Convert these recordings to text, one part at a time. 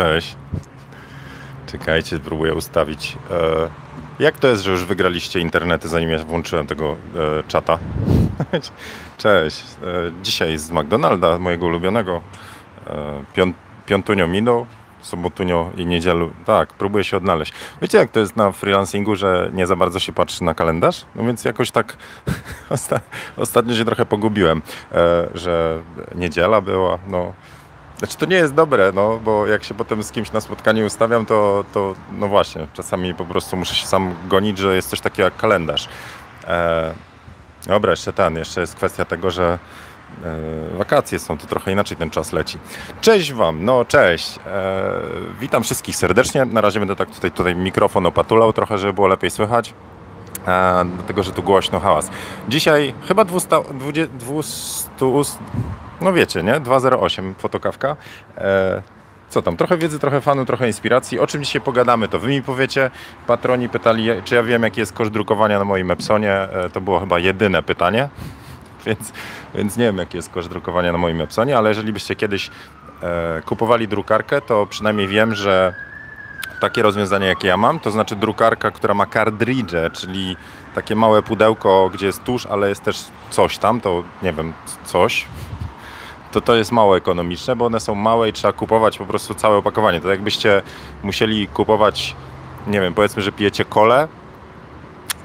Cześć. Czekajcie, spróbuję ustawić. E, jak to jest, że już wygraliście internety, zanim ja włączyłem tego e, czata? Cześć. E, dzisiaj z McDonalda, mojego ulubionego. Pią, piątunio minął, sobotunio i niedzielu. Tak, próbuję się odnaleźć. Wiecie, jak to jest na freelancingu, że nie za bardzo się patrzy na kalendarz? No więc jakoś tak osta ostatnio się trochę pogubiłem, że niedziela była, no znaczy to nie jest dobre, no bo jak się potem z kimś na spotkanie ustawiam, to, to no właśnie, czasami po prostu muszę się sam gonić, że jest coś takiego jak kalendarz. E, dobra, jeszcze ten, jeszcze jest kwestia tego, że e, wakacje są, to trochę inaczej ten czas leci. Cześć Wam, no cześć. E, witam wszystkich serdecznie. Na razie będę tak tutaj, tutaj mikrofon opatulał trochę, żeby było lepiej słychać. E, dlatego, że tu głośno hałas. Dzisiaj chyba 200, 200 no wiecie, nie? 208 fotokawka. E, co tam? Trochę wiedzy, trochę fanu, trochę inspiracji. O czym dzisiaj pogadamy, to wy mi powiecie. Patroni pytali, czy ja wiem, jaki jest koszt drukowania na moim Epsonie. E, to było chyba jedyne pytanie, więc, więc nie wiem, jaki jest koszt drukowania na moim Epsonie, ale jeżeli byście kiedyś e, kupowali drukarkę, to przynajmniej wiem, że takie rozwiązanie, jakie ja mam, to znaczy drukarka, która ma cartridge, czyli takie małe pudełko, gdzie jest tusz, ale jest też coś tam, to nie wiem, coś, to to jest mało ekonomiczne, bo one są małe i trzeba kupować po prostu całe opakowanie. To jakbyście musieli kupować, nie wiem, powiedzmy, że pijecie kole,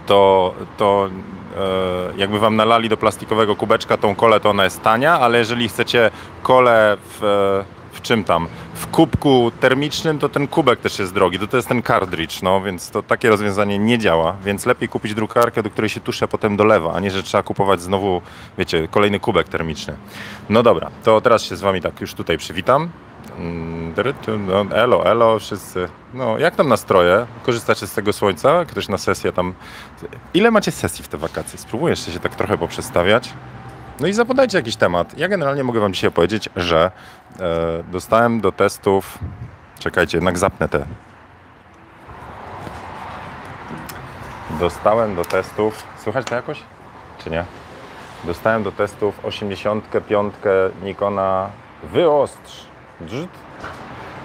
to, to e, jakby wam nalali do plastikowego kubeczka tą kolę, to ona jest tania, ale jeżeli chcecie kolę w, w czym tam? W kubku termicznym, to ten kubek też jest drogi. To, to jest ten cartridge, no więc to takie rozwiązanie nie działa, więc lepiej kupić drukarkę, do której się tusze potem dolewa, a nie, że trzeba kupować znowu, wiecie, kolejny kubek termiczny. No dobra, to teraz się z wami tak już tutaj przywitam. Mm, elo, elo, wszyscy. No, jak tam nastroje? Korzystacie z tego słońca? Ktoś na sesję tam. Ile macie sesji w te wakacje? Spróbuję jeszcze się tak trochę poprzestawiać. No i zapodajcie jakiś temat. Ja generalnie mogę Wam dzisiaj powiedzieć, że e, dostałem do testów. Czekajcie, jednak zapnę te. Dostałem do testów. Słychać to jakoś? Czy nie? Dostałem do testów 85 Nikona Wyostrz.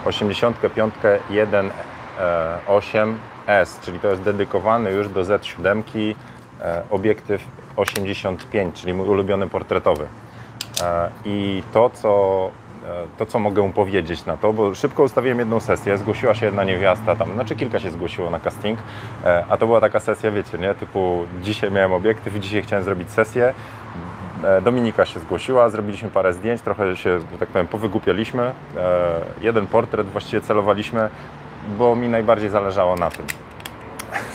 85 1.8S, czyli to jest dedykowany już do Z7 e, obiektyw 85, czyli mój ulubiony portretowy. E, I to, co, e, to, co mogę powiedzieć na to, bo szybko ustawiłem jedną sesję, zgłosiła się jedna niewiasta tam, znaczy kilka się zgłosiło na casting, e, a to była taka sesja, wiecie, nie, typu dzisiaj miałem obiektyw i dzisiaj chciałem zrobić sesję, Dominika się zgłosiła, zrobiliśmy parę zdjęć, trochę się, że tak powiem, powygłupialiśmy. Jeden portret właściwie celowaliśmy, bo mi najbardziej zależało na tym.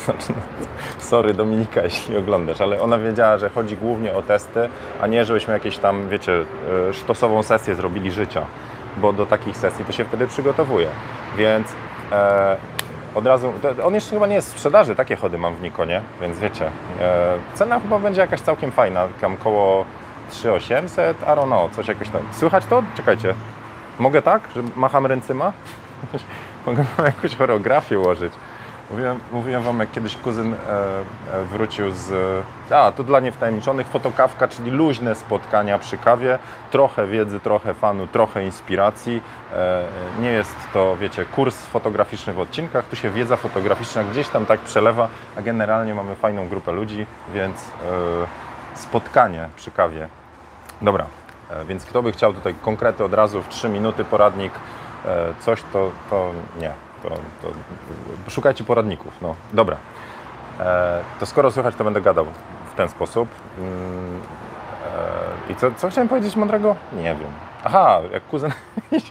Znaczy, sorry Dominika, jeśli oglądasz, ale ona wiedziała, że chodzi głównie o testy, a nie żebyśmy jakieś tam, wiecie, e, sztosową sesję zrobili życia, bo do takich sesji to się wtedy przygotowuje. Więc e, od razu, on jeszcze chyba nie jest w sprzedaży, takie chody mam w Nikonie, więc wiecie, e, cena chyba będzie jakaś całkiem fajna, tam koło 3800, I don't know, coś jakoś tam. Słychać to? Czekajcie. Mogę tak, że macham ręcyma? Mogę jakąś choreografię ułożyć. Mówiłem, mówiłem Wam, jak kiedyś kuzyn e, e, wrócił z... A, to dla niewtajemniczonych, fotokawka, czyli luźne spotkania przy kawie, trochę wiedzy, trochę fanu, trochę inspiracji. E, nie jest to, wiecie, kurs fotograficzny w odcinkach, tu się wiedza fotograficzna gdzieś tam tak przelewa, a generalnie mamy fajną grupę ludzi, więc e, spotkanie przy kawie. Dobra, e, więc kto by chciał tutaj konkrety od razu w 3 minuty poradnik, e, coś to, to nie to, to szukajcie poradników. No, dobra. E, to skoro słychać, to będę gadał w ten sposób. Mm, e, I co, co chciałem powiedzieć mądrego? Nie wiem. Aha, jak kuzyn...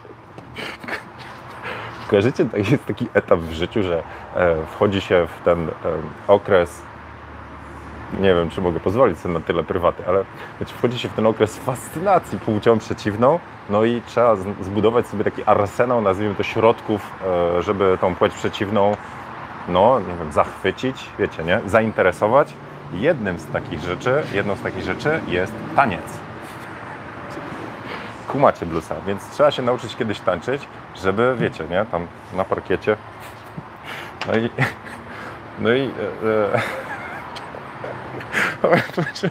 Kojarzycie, jest taki etap w życiu, że e, wchodzi się w ten e, okres nie wiem, czy mogę pozwolić sobie na tyle prywaty, ale wchodzi się w ten okres fascynacji płcią przeciwną, no i trzeba zbudować sobie taki arsenał, nazwijmy to, środków, e, żeby tą płeć przeciwną, no, nie wiem, zachwycić, wiecie, nie, zainteresować. Jednym z takich rzeczy, jedną z takich rzeczy jest taniec. Kumacie blusa, więc trzeba się nauczyć kiedyś tańczyć, żeby, wiecie, nie, tam na parkiecie. No i, no i e, e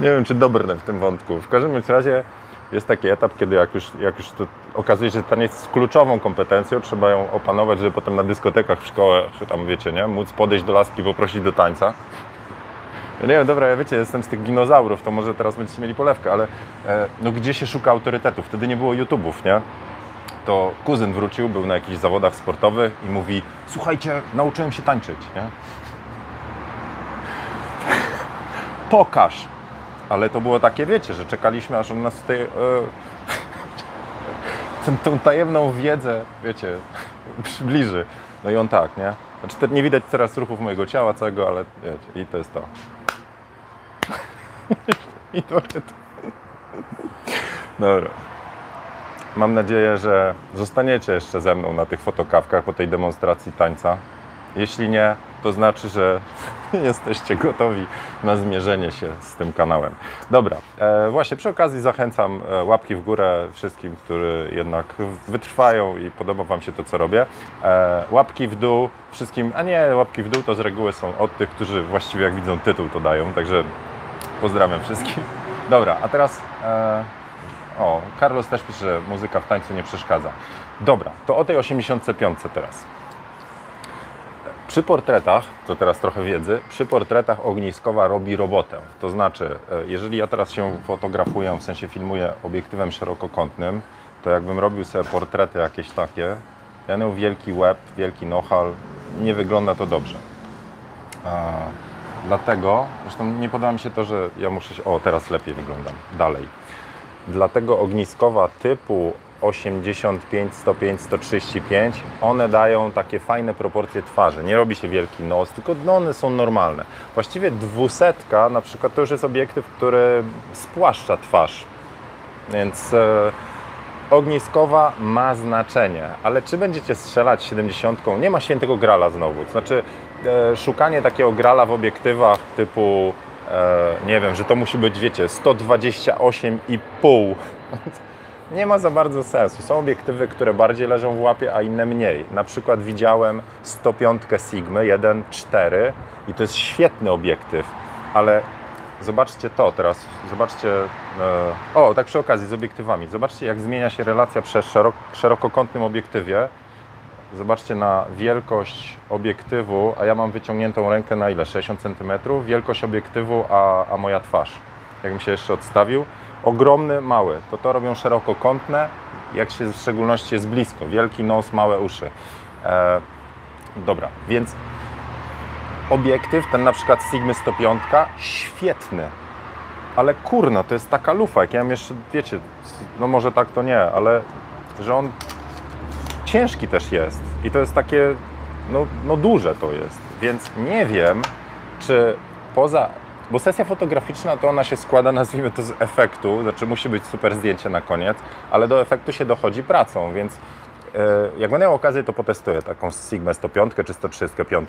nie wiem, czy dobrne w tym wątku. W każdym razie jest taki etap, kiedy jak już, jak już to okazuje się, że taniec jest kluczową kompetencją, trzeba ją opanować, żeby potem na dyskotekach w szkole, czy tam wiecie, nie, móc podejść do laski i poprosić do tańca. Ja nie wiem, dobra, ja wiecie, jestem z tych dinozaurów, to może teraz będziecie mieli polewkę, ale e, no gdzie się szuka autorytetów? Wtedy nie było YouTube'ów, nie? To kuzyn wrócił, był na jakichś zawodach sportowych i mówi, słuchajcie, nauczyłem się tańczyć, nie? Pokaż! Ale to było takie, wiecie, że czekaliśmy, aż on nas tutaj... E, tę, tą tajemną wiedzę, wiecie, przybliży. No i on tak, nie? Znaczy, nie widać teraz ruchów mojego ciała całego, ale wiecie, i to jest to. I to jest to. Dobra. Mam nadzieję, że zostaniecie jeszcze ze mną na tych fotokawkach po tej demonstracji tańca. Jeśli nie, to znaczy, że jesteście gotowi na zmierzenie się z tym kanałem. Dobra, e, właśnie przy okazji zachęcam e, łapki w górę wszystkim, którzy jednak wytrwają i podoba Wam się to, co robię. E, łapki w dół wszystkim, a nie, łapki w dół to z reguły są od tych, którzy właściwie jak widzą tytuł to dają, także pozdrawiam wszystkich. Dobra, a teraz... E, o, Carlos też pisze, że muzyka w tańcu nie przeszkadza. Dobra, to o tej 85 teraz. Przy portretach, to teraz trochę wiedzy, przy portretach ogniskowa robi robotę. To znaczy, e, jeżeli ja teraz się fotografuję, w sensie filmuję obiektywem szerokokątnym, to jakbym robił sobie portrety jakieś takie, ja miał wielki łeb, wielki nohal, nie wygląda to dobrze. A, dlatego, zresztą nie podoba mi się to, że ja muszę się, o teraz lepiej wyglądam, dalej. Dlatego ogniskowa typu 85, 105, 135, one dają takie fajne proporcje twarzy. Nie robi się wielki nos, tylko one są normalne. Właściwie dwusetka na przykład to już jest obiektyw, który spłaszcza twarz. Więc e, ogniskowa ma znaczenie, ale czy będziecie strzelać 70? Nie ma świętego grala znowu. Znaczy e, szukanie takiego grala w obiektywach typu e, nie wiem, że to musi być, wiecie, 128,5. Nie ma za bardzo sensu. Są obiektywy, które bardziej leżą w łapie, a inne mniej. Na przykład widziałem 105 Sigma 1.4 i to jest świetny obiektyw, ale zobaczcie to teraz, zobaczcie, e, o tak przy okazji z obiektywami, zobaczcie jak zmienia się relacja przy szerok, szerokokątnym obiektywie. Zobaczcie na wielkość obiektywu, a ja mam wyciągniętą rękę na ile? 60 cm? Wielkość obiektywu, a, a moja twarz. Jakbym się jeszcze odstawił. Ogromny, mały. To to robią szerokokątne, jak się w szczególności jest blisko. Wielki nos, małe uszy. E, dobra, więc obiektyw, ten na przykład Sigmy 105, świetny. Ale kurna, to jest taka lufa, jak ja mam jeszcze, wiecie, no może tak to nie, ale że on ciężki też jest i to jest takie, no, no duże to jest, więc nie wiem, czy poza, bo sesja fotograficzna to ona się składa, nazwijmy to z efektu, znaczy musi być super zdjęcie na koniec, ale do efektu się dochodzi pracą, więc e, jak będę miał okazję, to potestuję taką Sigma 105 czy 135,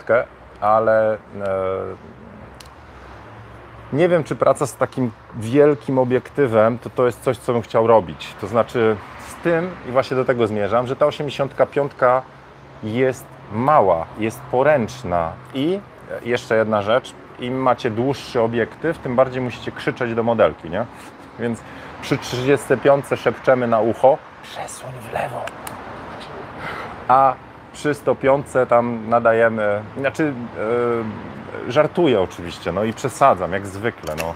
ale e, nie wiem, czy praca z takim wielkim obiektywem to, to jest coś, co bym chciał robić. To znaczy z tym, i właśnie do tego zmierzam, że ta 85 jest mała, jest poręczna. I jeszcze jedna rzecz, im macie dłuższy obiektyw, tym bardziej musicie krzyczeć do modelki, nie? Więc przy 35 szepczemy na ucho, przesuń w lewo. A przy 105 tam nadajemy, znaczy yy, żartuję oczywiście, no i przesadzam, jak zwykle, no.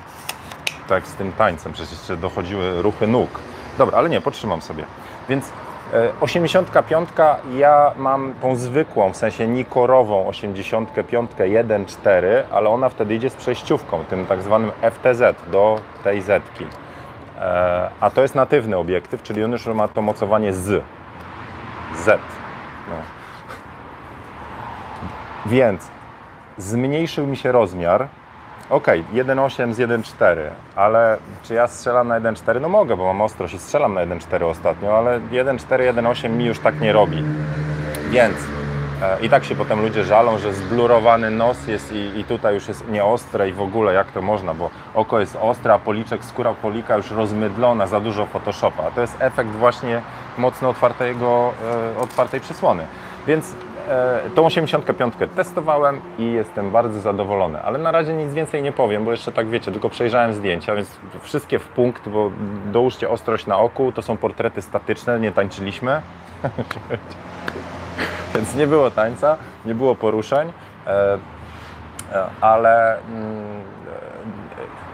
Tak z tym tańcem, przecież jeszcze dochodziły ruchy nóg. Dobra, ale nie, potrzymam sobie. Więc 85 ja mam tą zwykłą, w sensie nikorową 85 1.4, ale ona wtedy idzie z przejściówką, tym tak zwanym FTZ do tej zetki. E, a to jest natywny obiektyw, czyli on już ma to mocowanie z. Z. No. Więc zmniejszył mi się rozmiar. Ok, 1.8 z 1.4, ale czy ja strzelam na 1.4? No mogę, bo mam ostrość i strzelam na 1.4 ostatnio, ale 1.4, 1.8 mi już tak nie robi. Więc e, i tak się potem ludzie żalą, że zblurowany nos jest i, i tutaj już jest nieostre i w ogóle jak to można, bo oko jest ostre, a policzek, skóra polika już rozmydlona, za dużo Photoshopa. A to jest efekt właśnie mocno otwartego, e, otwartej przysłony. Więc tą 85 testowałem i jestem bardzo zadowolony, ale na razie nic więcej nie powiem, bo jeszcze tak wiecie, tylko przejrzałem zdjęcia, więc wszystkie w punkt, bo dołóżcie ostrość na oku, to są portrety statyczne, nie tańczyliśmy, więc nie było tańca, nie było poruszeń, e, e, ale mm,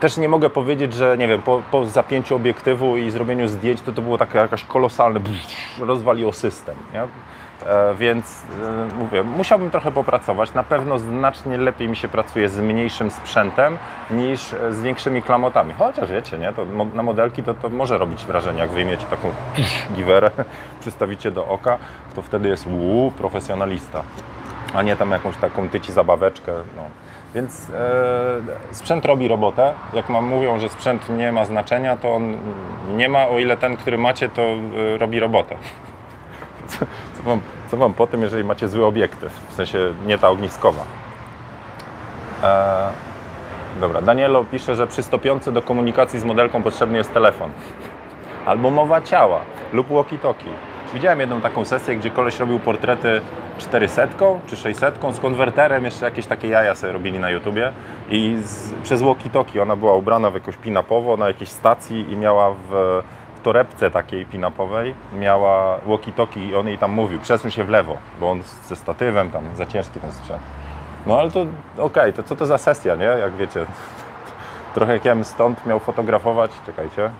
też nie mogę powiedzieć, że nie wiem, po, po zapięciu obiektywu i zrobieniu zdjęć, to to było takie jakaś kolosalne, rozwaliło system. Nie? E, więc e, mówię, musiałbym trochę popracować. Na pewno znacznie lepiej mi się pracuje z mniejszym sprzętem niż z większymi klamotami. Chociaż wiecie, nie? To na modelki to, to może robić wrażenie, jak wyjmiecie taką giwerę, przystawicie do oka, to wtedy jest uu, profesjonalista, a nie tam jakąś taką tyci zabaweczkę. No. Więc e, sprzęt robi robotę. Jak mam mówią, że sprzęt nie ma znaczenia, to on nie ma, o ile ten, który macie, to e, robi robotę. Co, co, wam, co wam po tym, jeżeli macie zły obiektyw, w sensie nie ta ogniskowa. E, dobra, Danielo pisze, że przy stopiący do komunikacji z modelką potrzebny jest telefon. Albo mowa ciała lub walkie-talkie. Widziałem jedną taką sesję, gdzie koleś robił portrety 400 czy 600 z konwerterem, jeszcze jakieś takie jaja sobie robili na YouTubie i z, przez walkie-talkie ona była ubrana w jakąś pinapowo na jakiejś stacji i miała w torebce takiej pinapowej miała walkie-talkie i on jej tam mówił, przesuń się w lewo, bo on ze statywem tam, za ciężki ten sprzęt. No ale to okej, okay, to co to za sesja, nie? Jak wiecie, trochę jak ja bym stąd miał fotografować, czekajcie,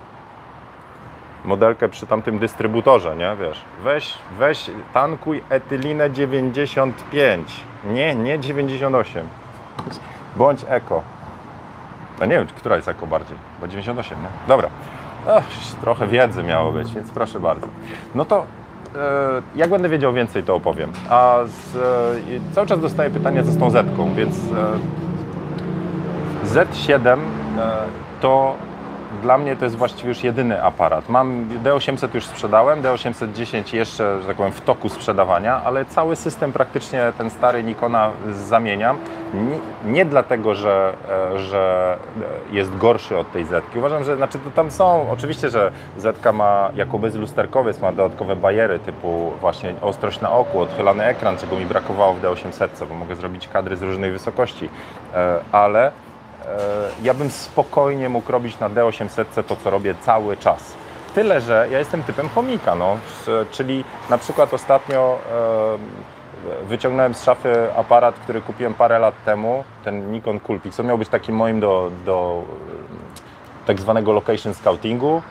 modelkę przy tamtym dystrybutorze, nie? Wiesz, weź, weź, tankuj etylinę 95, nie, nie 98. Bądź eko. No nie wiem, która jest eko bardziej, bo 98, nie? Dobra. Trochę wiedzy miało być, więc proszę bardzo. No to e, jak będę wiedział więcej, to opowiem. A z, e, cały czas dostaję pytania ze tą Z-ką, więc e, Z7 to dla mnie to jest właściwie już jedyny aparat. Mam D800 już sprzedałem, D810 jeszcze, że tak powiem, w toku sprzedawania, ale cały system praktycznie ten stary Nikona zamieniam. Nie, nie dlatego, że, e, że jest gorszy od tej Z. Uważam, że znaczy to tam są, oczywiście, że Z ma jako bezlusterkowiec, ma dodatkowe bariery typu właśnie ostrość na oku, odchylany ekran, czego mi brakowało w D800, bo mogę zrobić kadry z różnej wysokości, e, ale ja bym spokojnie mógł robić na D800 to, co robię cały czas. Tyle, że ja jestem typem chomika, no, czyli na przykład ostatnio e, wyciągnąłem z szafy aparat, który kupiłem parę lat temu, ten Nikon Coolpix, co miał być takim moim do, do tak zwanego location scoutingu.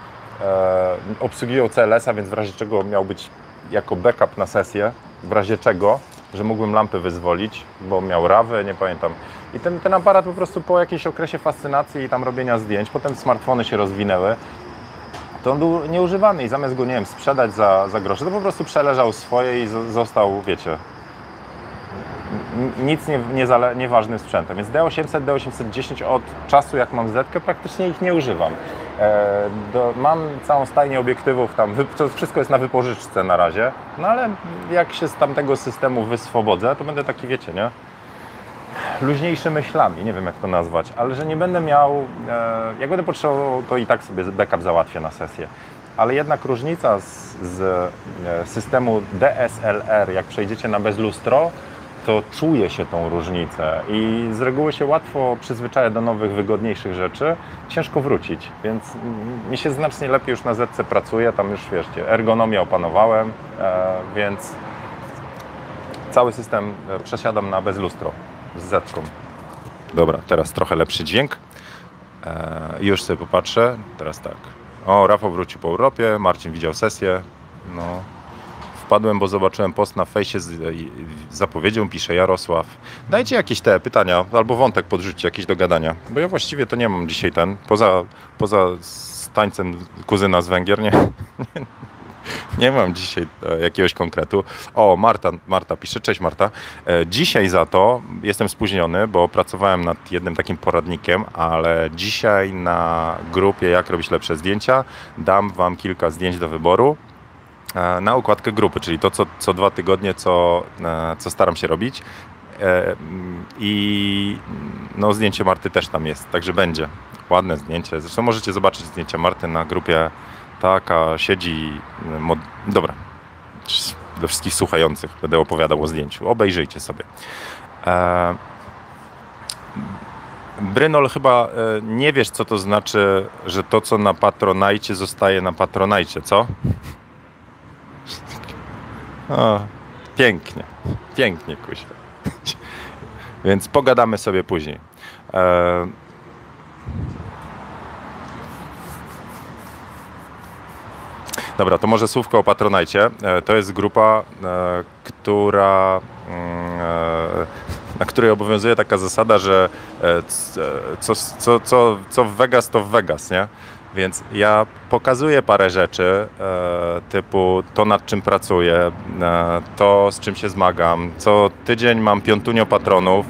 E, obsługiwał CLS-a, więc w razie czego miał być jako backup na sesję, w razie czego, że mógłbym lampy wyzwolić, bo miał rawę, nie pamiętam. I ten, ten aparat po prostu po jakimś okresie fascynacji i tam robienia zdjęć, potem smartfony się rozwinęły, to on był nieużywany i zamiast go, nie wiem, sprzedać za, za grosze, to po prostu przeleżał swoje i został, wiecie, nic nie, nie nieważnym sprzętem. Więc D800, D810 od czasu jak mam Z praktycznie ich nie używam. E, do, mam całą stajnię obiektywów tam, wszystko jest na wypożyczce na razie, no ale jak się z tamtego systemu wyswobodzę, to będę taki, wiecie, nie? luźniejszy myślami, nie wiem jak to nazwać, ale że nie będę miał, e, jak będę potrzebował, to i tak sobie backup załatwię na sesję. Ale jednak różnica z, z e, systemu DSLR, jak przejdziecie na bezlustro, to czuje się tą różnicę i z reguły się łatwo przyzwyczaja do nowych, wygodniejszych rzeczy. Ciężko wrócić, więc mi się znacznie lepiej już na ZC pracuje, tam już wiecie, ergonomię opanowałem, e, więc cały system przesiadam na bezlustro z zetką. Dobra, teraz trochę lepszy dźwięk. E, już sobie popatrzę. Teraz tak. O, Rafał wrócił po Europie, Marcin widział sesję. No, wpadłem, bo zobaczyłem post na fejsie z zapowiedzią, pisze Jarosław. Dajcie jakieś te pytania, albo wątek podrzućcie jakiś do gadania, bo ja właściwie to nie mam dzisiaj ten, poza, poza tańcem kuzyna z Węgier, nie, Nie mam dzisiaj e, jakiegoś konkretu. O, Marta, Marta pisze, cześć Marta. E, dzisiaj za to jestem spóźniony, bo pracowałem nad jednym takim poradnikiem, ale dzisiaj na grupie Jak robić lepsze zdjęcia dam Wam kilka zdjęć do wyboru na układkę grupy, czyli to, co, co dwa tygodnie, co, co staram się robić. I no, zdjęcie Marty też tam jest, także będzie. Ładne zdjęcie. Zresztą możecie zobaczyć zdjęcia Marty na grupie taka siedzi. Mod... Dobra. dla wszystkich słuchających będę opowiadał o zdjęciu. Obejrzyjcie sobie. E, Brynol, chyba e, nie wiesz, co to znaczy, że to, co na Patronajcie, zostaje na Patronajcie, co? O, pięknie, pięknie, kuźwa. Więc pogadamy sobie później. E, Dobra, to może słówko o Patronajcie. E, to jest grupa, e, która mm, e, na której obowiązuje taka zasada, że co, co, co, co w Vegas, to w Vegas, nie? Więc ja pokazuję parę rzeczy, typu to nad czym pracuję, to z czym się zmagam. Co tydzień mam piątunio patronów,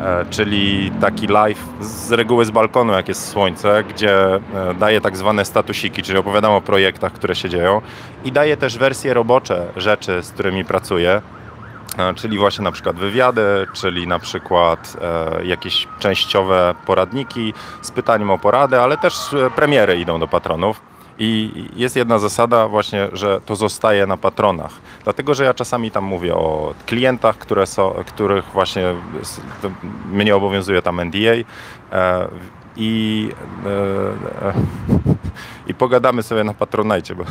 E, czyli taki live z reguły z balkonu, jak jest słońce, gdzie e, daję tak zwane statusiki, czyli opowiadam o projektach, które się dzieją i daję też wersje robocze rzeczy, z którymi pracuję, e, czyli właśnie na przykład wywiady, czyli na przykład jakieś częściowe poradniki z pytaniem o poradę, ale też premiery idą do patronów. I jest jedna zasada właśnie, że to zostaje na patronach. Dlatego, że ja czasami tam mówię o klientach, które są, których właśnie mnie obowiązuje tam NDA e, i, e, i pogadamy sobie na patronajcie, bo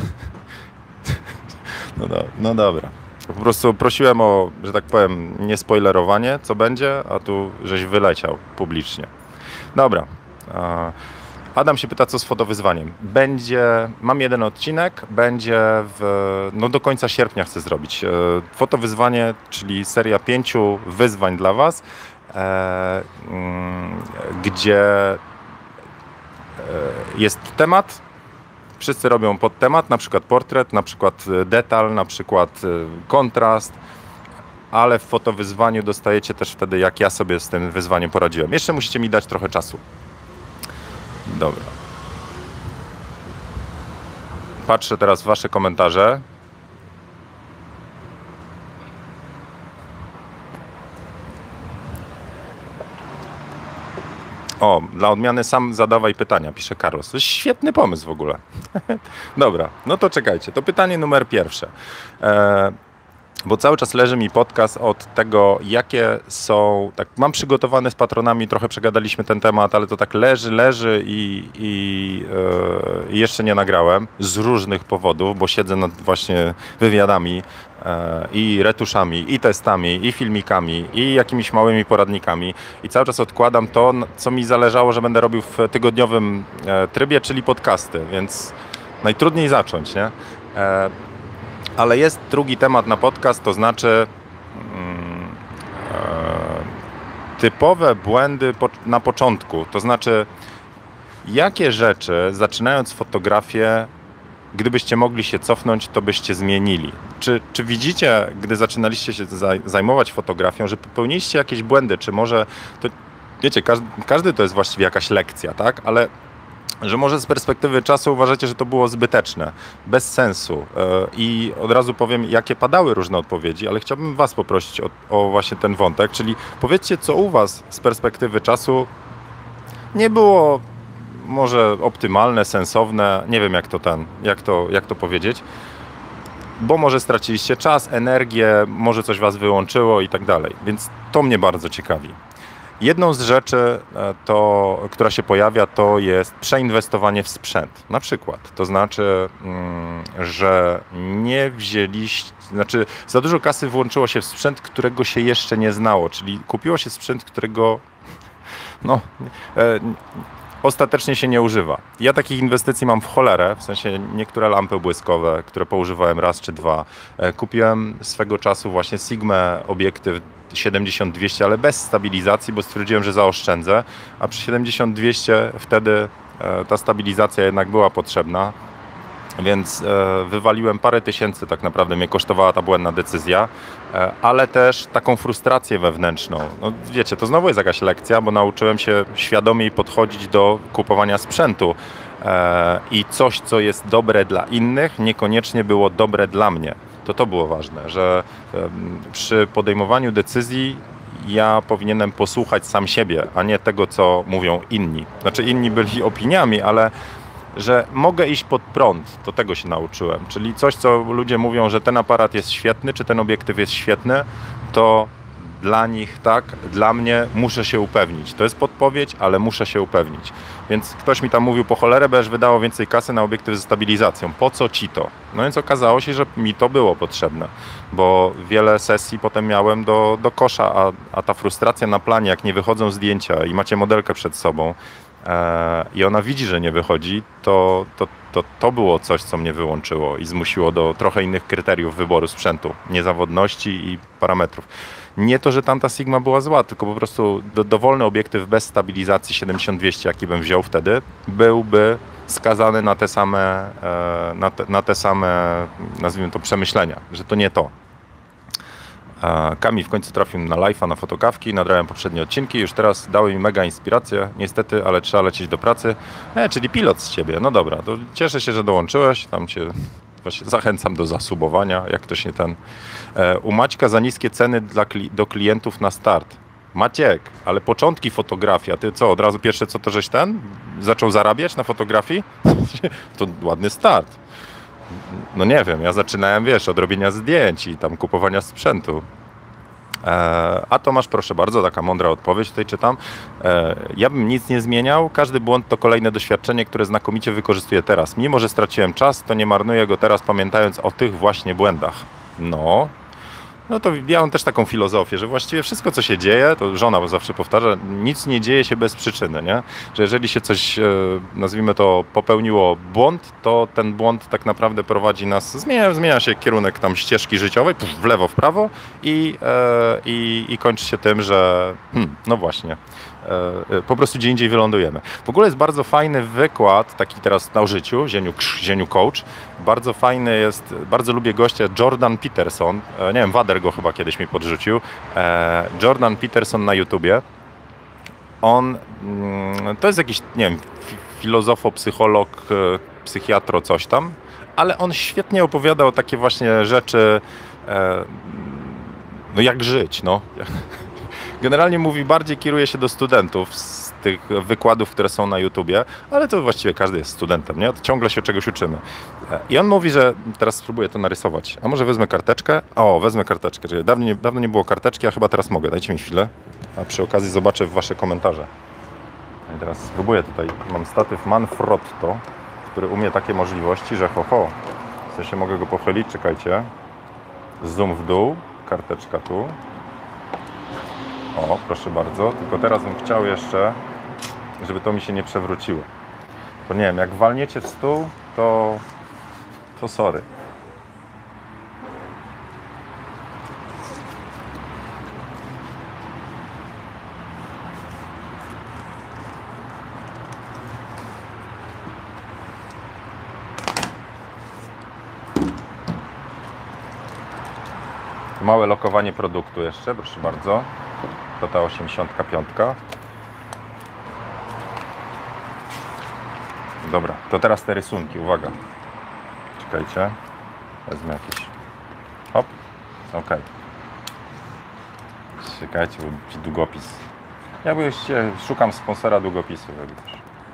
no, do, no dobra. Po prostu prosiłem o, że tak powiem, niespoilerowanie, co będzie, a tu żeś wyleciał publicznie. Dobra. Adam się pyta, co z fotowyzwaniem. Będzie, mam jeden odcinek, będzie w, no do końca sierpnia chcę zrobić. E, fotowyzwanie, czyli seria pięciu wyzwań dla Was, e, mm, gdzie e, jest temat, wszyscy robią pod temat, na przykład portret, na przykład detal, na przykład kontrast, ale w fotowyzwaniu dostajecie też wtedy, jak ja sobie z tym wyzwaniem poradziłem. Jeszcze musicie mi dać trochę czasu. Dobra. Patrzę teraz w Wasze komentarze. O, dla odmiany sam zadawaj pytania, pisze Carlos. To jest świetny pomysł w ogóle. Dobra, no to czekajcie. To pytanie numer pierwsze. Eee, bo cały czas leży mi podcast od tego, jakie są. Tak, mam przygotowane z patronami, trochę przegadaliśmy ten temat, ale to tak leży, leży i, i yy, jeszcze nie nagrałem z różnych powodów, bo siedzę nad właśnie wywiadami yy, i retuszami, i testami, i filmikami, i jakimiś małymi poradnikami. I cały czas odkładam to, co mi zależało, że będę robił w tygodniowym yy, trybie, czyli podcasty, więc najtrudniej zacząć, nie? Ale jest drugi temat na podcast, to znaczy mm, e, typowe błędy na początku. To znaczy, jakie rzeczy, zaczynając fotografię, gdybyście mogli się cofnąć, to byście zmienili? Czy, czy widzicie, gdy zaczynaliście się zajmować fotografią, że popełniliście jakieś błędy? Czy może to, wiecie, każdy, każdy to jest właściwie jakaś lekcja, tak? Ale że może z perspektywy czasu uważacie, że to było zbyteczne, bez sensu. E, I od razu powiem, jakie padały różne odpowiedzi, ale chciałbym Was poprosić o, o, właśnie ten wątek, czyli powiedzcie, co u Was z perspektywy czasu nie było może optymalne, sensowne, nie wiem jak to ten, jak to, jak to powiedzieć, bo może straciliście czas, energię, może coś Was wyłączyło i tak dalej. Więc to mnie bardzo ciekawi. Jedną z rzeczy, e, to, która się pojawia, to jest przeinwestowanie w sprzęt. Na przykład, to znaczy, mm, że nie wzięliście, znaczy za dużo kasy włączyło się w sprzęt, którego się jeszcze nie znało, czyli kupiło się sprzęt, którego no, e, ostatecznie się nie używa. Ja takich inwestycji mam w cholerę, w sensie niektóre lampy błyskowe, które poużywałem raz czy dwa. E, kupiłem swego czasu właśnie Sigma obiektyw 70-200, ale bez stabilizacji, bo stwierdziłem, że zaoszczędzę, a przy 70-200 wtedy e, ta stabilizacja jednak była potrzebna, więc e, wywaliłem parę tysięcy, tak naprawdę mnie kosztowała ta błędna decyzja, e, ale też taką frustrację wewnętrzną. No, wiecie, to znowu jest jakaś lekcja, bo nauczyłem się świadomiej podchodzić do kupowania sprzętu i coś, co jest dobre dla innych, niekoniecznie było dobre dla mnie to to było ważne, że przy podejmowaniu decyzji ja powinienem posłuchać sam siebie, a nie tego, co mówią inni. Znaczy inni byli opiniami, ale że mogę iść pod prąd, to tego się nauczyłem. Czyli coś, co ludzie mówią, że ten aparat jest świetny, czy ten obiektyw jest świetny, to dla nich tak, dla mnie muszę się upewnić. To jest podpowiedź, ale muszę się upewnić. Więc ktoś mi tam mówił, po cholerę będziesz wydało więcej kasy na obiektyw ze stabilizacją. Po co ci to? No więc okazało się, że mi to było potrzebne, bo wiele sesji potem miałem do, do kosza, a, a ta frustracja na planie, jak nie wychodzą zdjęcia i macie modelkę przed sobą, e, i ona widzi, że nie wychodzi, to, to, to, to było coś, co mnie wyłączyło i zmusiło do trochę innych kryteriów wyboru sprzętu, niezawodności i parametrów. Nie to, że tamta Sigma była zła, tylko po prostu do, dowolny obiektyw bez stabilizacji 70-200, jaki bym wziął wtedy, byłby skazany na te same, e, na te, na te same, nazwijmy to, przemyślenia, że to nie to. E, Kami w końcu trafił na live'a, na fotokawki, nadrałem poprzednie odcinki, już teraz dały mi mega inspirację, niestety, ale trzeba lecieć do pracy. E, czyli pilot z ciebie, no dobra, to cieszę się, że dołączyłeś, tam cię właśnie zachęcam do zasubowania, jak ktoś nie ten. E, u Maćka za niskie ceny dla, do klientów na start. Maciek, ale początki fotografia, ty co, od razu pierwsze co to żeś ten? Zaczął zarabiać na fotografii? to ładny start. No nie wiem, ja zaczynałem, wiesz, od robienia zdjęć i tam kupowania sprzętu. E, a Tomasz, proszę bardzo, taka mądra odpowiedź tutaj czytam. E, ja bym nic nie zmieniał. Każdy błąd to kolejne doświadczenie, które znakomicie wykorzystuję teraz. Mimo, że straciłem czas, to nie marnuję go teraz, pamiętając o tych właśnie błędach. No, no to ja mam też taką filozofię, że właściwie wszystko, co się dzieje, to żona zawsze powtarza, nic nie dzieje się bez przyczyny, nie? Że jeżeli się coś, e, nazwijmy to, popełniło błąd, to ten błąd tak naprawdę prowadzi nas, zmienia, zmienia się kierunek tam ścieżki życiowej, w lewo, w prawo i, e, i, i kończy się tym, że hmm, no właśnie, po prostu gdzie indziej wylądujemy. W ogóle jest bardzo fajny wykład, taki teraz na życiu, Zieniu, Zieniu Coach. Bardzo fajny jest, bardzo lubię gościa Jordan Peterson. E, nie wiem, Wader go chyba kiedyś mi podrzucił. Jordan Peterson na YouTubie. On mm, to jest jakiś, nie wiem, filozofo, psycholog, psychiatro, coś tam, ale on świetnie opowiada o takie właśnie rzeczy, no jak żyć, no. Generalnie mówi, bardziej kieruje się do studentów z tych wykładów, które są na YouTubie, ale to właściwie każdy jest studentem, nie? Ciągle się czegoś uczymy. I on mówi, że teraz spróbuję to narysować. A może wezmę karteczkę? O, wezmę karteczkę. Dawno nie, dawno nie było karteczki, a chyba teraz mogę. Dajcie mi chwilę. A przy okazji zobaczę wasze komentarze. I teraz spróbuję tutaj. Mam statyw Manfrotto, który umie takie możliwości, że ho, ho. W sensie mogę go pochylić, czekajcie. Zoom w dół, karteczka tu. O, proszę bardzo. Tylko teraz bym chciał jeszcze, żeby to mi się nie przewróciło. Bo nie wiem, jak walniecie w stół, to, to sorry. Małe lokowanie produktu jeszcze, proszę bardzo to ta 85. Dobra, to teraz te rysunki, uwaga. Czekajcie. Wezmę jakiś. Hop. Ok. Czekajcie, bo długopis. Ja byście szukam sponsora długopisu,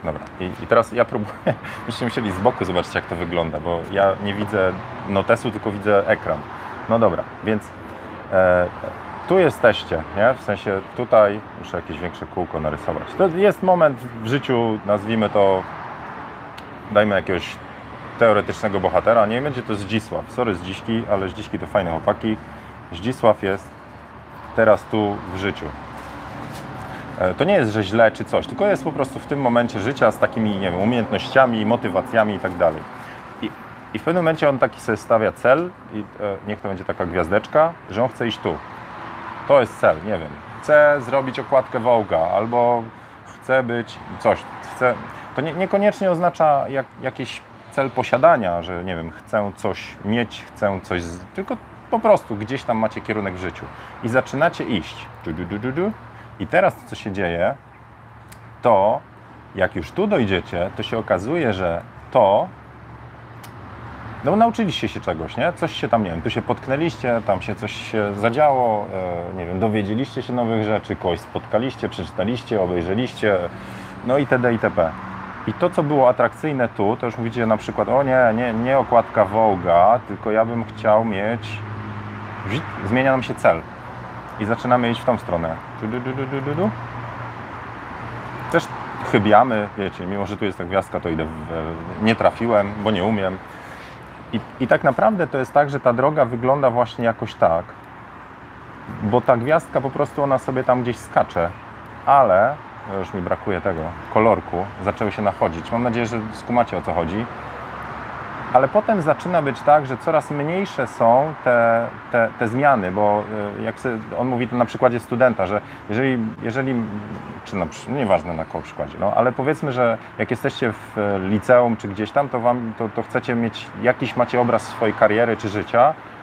Dobra, I, i teraz ja próbuję, byście musieli z boku zobaczyć jak to wygląda, bo ja nie widzę notesu, tylko widzę ekran. No dobra, więc e, tu jesteście, nie? W sensie tutaj muszę jakieś większe kółko narysować. To jest moment w życiu, nazwijmy to, dajmy jakiegoś teoretycznego bohatera. Nie będzie to Zdzisław. Sorry Zdziśki, ale Zdziśki to fajne chłopaki. Zdzisław jest teraz tu w życiu. E, to nie jest, że źle czy coś, tylko jest po prostu w tym momencie życia z takimi, nie wiem, umiejętnościami, motywacjami i tak dalej. I, w pewnym momencie on taki sobie stawia cel i e, niech to będzie taka gwiazdeczka, że on chce iść tu to jest cel, nie wiem. Chcę zrobić okładkę Vogue'a albo chcę być coś, chcę. To nie, niekoniecznie oznacza jak, jakiś cel posiadania, że nie wiem, chcę coś mieć, chcę coś, z... tylko po prostu gdzieś tam macie kierunek w życiu i zaczynacie iść. Du, du, du, du, I teraz co się dzieje, to jak już tu dojdziecie, to się okazuje, że to no bo nauczyliście się czegoś, nie? Coś się tam, nie wiem, tu się potknęliście, tam się coś się zadziało, e, nie wiem, dowiedzieliście się nowych rzeczy, kogoś spotkaliście, przeczytaliście, obejrzeliście, no i itd. itp. I to, co było atrakcyjne tu, to już mówicie na przykład, o nie, nie, nie okładka Voga, tylko ja bym chciał mieć, zmienia nam się cel i zaczynamy iść w tą stronę. Też chybiamy, wiecie, mimo że tu jest ta gwiazdka, to idę, w, nie trafiłem, bo nie umiem. I, I tak naprawdę to jest tak, że ta droga wygląda właśnie jakoś tak, bo ta gwiazdka po prostu ona sobie tam gdzieś skacze, ale już mi brakuje tego kolorku, zaczęły się nachodzić. Mam nadzieję, że skumacie o co chodzi. Ale potem zaczyna być tak, że coraz mniejsze są te, te, te zmiany, bo y, jak on mówi to na przykładzie studenta, że jeżeli, jeżeli czy na, no nieważne na kogo przykładzie, no, ale powiedzmy, że jak jesteście w liceum czy gdzieś tam, to, wam, to, to chcecie mieć jakiś, macie obraz swojej kariery czy życia, E,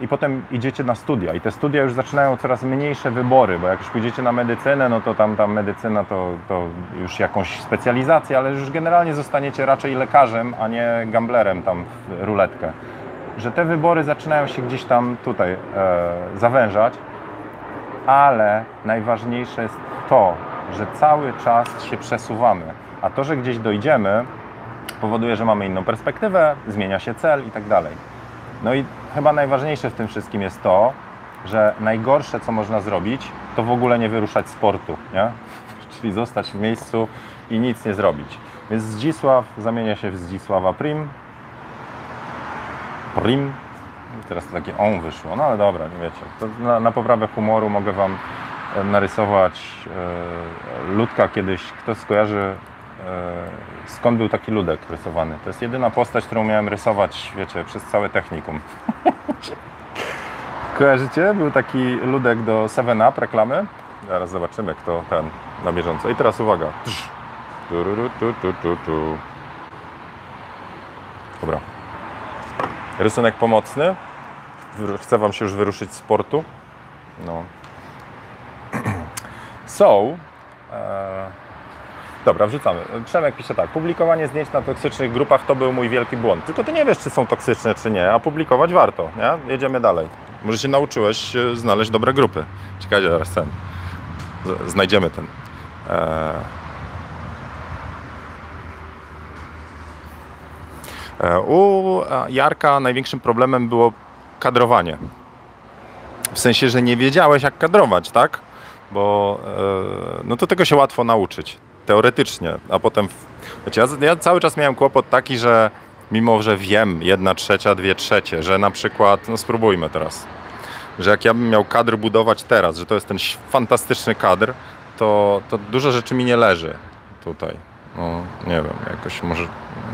i potem idziecie na studia i te studia już zaczynają coraz mniejsze wybory, bo jak już pójdziecie na medycynę, no to tam, tam medycyna to, to już jakąś specjalizację, ale już generalnie zostaniecie raczej lekarzem, a nie gamblerem tam w ruletkę. Że te wybory zaczynają się gdzieś tam tutaj e, zawężać, ale najważniejsze jest to, że cały czas się przesuwamy, a to, że gdzieś dojdziemy, powoduje, że mamy inną perspektywę, zmienia się cel i tak dalej. No i chyba najważniejsze w tym wszystkim jest to, że najgorsze, co można zrobić, to w ogóle nie wyruszać sportu, nie? Czyli zostać w miejscu i nic nie zrobić. Więc Zdzisław zamienia się w Zdzisława Prim. Prim. Teraz to takie on wyszło, no ale dobra, nie wiecie. Na, na, poprawę humoru mogę Wam e, narysować e, ludka kiedyś. Kto skojarzy E, skąd był taki ludek rysowany. To jest jedyna postać, którą miałem rysować, wiecie, przez całe technikum. Kojarzycie? Był taki ludek do 7up reklamy. Zaraz zobaczymy, kto ten na bieżąco. I teraz uwaga. Dobra. Rysunek pomocny. Chcę Wam się już wyruszyć z portu. No. So, e, Dobra, wrzucamy. Przemek pisze tak. Publikowanie zdjęć na toksycznych grupach to był mój wielki błąd. Tylko ty nie wiesz, czy są toksyczne, czy nie, a publikować warto, nie? Jedziemy dalej. Może się nauczyłeś e, znaleźć dobre grupy. Czekajcie, zaraz ten. Znajdziemy ten. Eee... U Jarka największym problemem było kadrowanie. W sensie, że nie wiedziałeś, jak kadrować, tak? Bo e, no to tego się łatwo nauczyć teoretycznie, a potem, wiecie, ja, ja cały czas miałem kłopot taki, że mimo, że wiem, jedna trzecia, dwie trzecie, że na przykład, no spróbujmy teraz, że jak ja bym miał kadr budować teraz, że to jest ten fantastyczny kadr, to, to dużo rzeczy mi nie leży tutaj. No, nie wiem, jakoś może.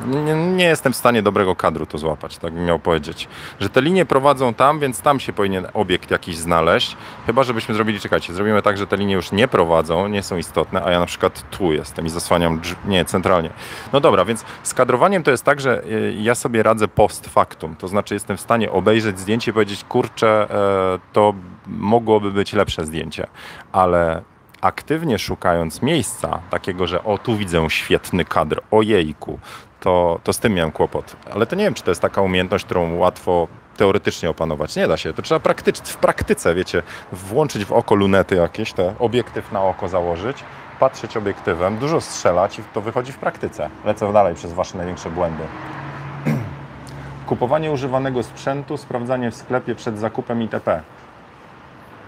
Nie, nie, jestem w stanie dobrego kadru to złapać, tak bym miał powiedzieć. Że te linie prowadzą tam, więc tam się powinien obiekt jakiś znaleźć. Chyba, żebyśmy zrobili, czekajcie, zrobimy tak, że te linie już nie prowadzą, nie są istotne, a ja na przykład tu jestem i zasłaniam, nie, centralnie. No dobra, więc z kadrowaniem to jest tak, że y, ja sobie radzę post factum, to znaczy jestem w stanie obejrzeć zdjęcie i powiedzieć, kurczę, e, to mogłoby być lepsze zdjęcie, ale aktywnie szukając miejsca takiego, że o tu widzę świetny kadr, ojejku, to, to z tym miałem kłopot. Ale to nie wiem, czy to jest taka umiejętność, którą łatwo teoretycznie opanować. Nie da się. To trzeba praktycz, w praktyce, wiecie, włączyć w oko lunety jakieś, te obiektyw na oko założyć, patrzeć obiektywem, dużo strzelać i to wychodzi w praktyce. Lecę dalej przez wasze największe błędy. Kupowanie używanego sprzętu, sprawdzanie w sklepie przed zakupem itp.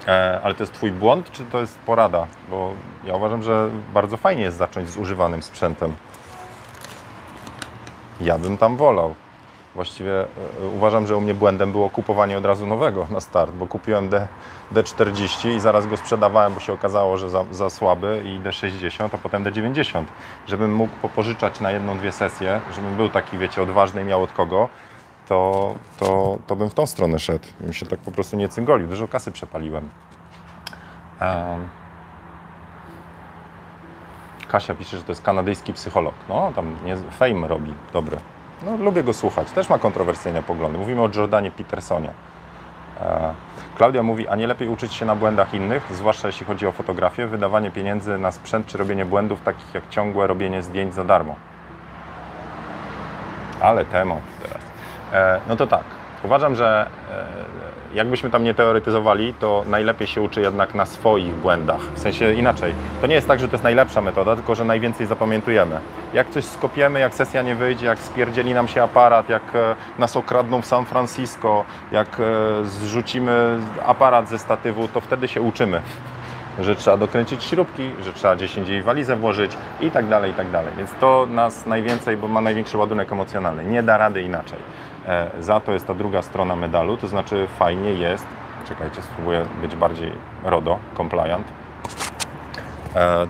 E, ale to jest Twój błąd, czy to jest porada? Bo ja uważam, że bardzo fajnie jest zacząć z używanym sprzętem. Ja bym tam wolał. Właściwie e, uważam, że u mnie błędem było kupowanie od razu nowego na start, bo kupiłem D, D40 i zaraz go sprzedawałem, bo się okazało, że za, za słaby i D60, a potem D90. Żebym mógł popożyczać na jedną, dwie sesje, żebym był taki, wiecie, odważny i miał od kogo, to, to, to bym w tą stronę szedł. Bym się tak po prostu nie cyngolił. Dużo kasy przepaliłem. Um. Kasia pisze, że to jest kanadyjski psycholog. No, tam nie, fame robi, dobry. No, lubię go słuchać. Też ma kontrowersyjne poglądy. Mówimy o Jordanie Petersonie. E, Klaudia mówi, a nie lepiej uczyć się na błędach innych, zwłaszcza jeśli chodzi o fotografię, wydawanie pieniędzy na sprzęt czy robienie błędów, takich jak ciągłe robienie zdjęć za darmo. Ale temat no to tak. Uważam, że e, jakbyśmy tam nie teoretyzowali, to najlepiej się uczy jednak na swoich błędach. W sensie inaczej. To nie jest tak, że to jest najlepsza metoda, tylko że najwięcej zapamiętujemy. Jak coś skopiemy, jak sesja nie wyjdzie, jak spierdzieli nam się aparat, jak e, nas okradną w San Francisco, jak e, zrzucimy aparat ze statywu, to wtedy się uczymy że trzeba dokręcić śrubki, że trzeba gdzieś indziej walizę włożyć i tak dalej, i tak dalej. Więc to nas najwięcej, bo ma największy ładunek emocjonalny. Nie da rady inaczej. E, za to jest ta druga strona medalu, to znaczy fajnie jest, czekajcie, spróbuję być bardziej RODO, compliant,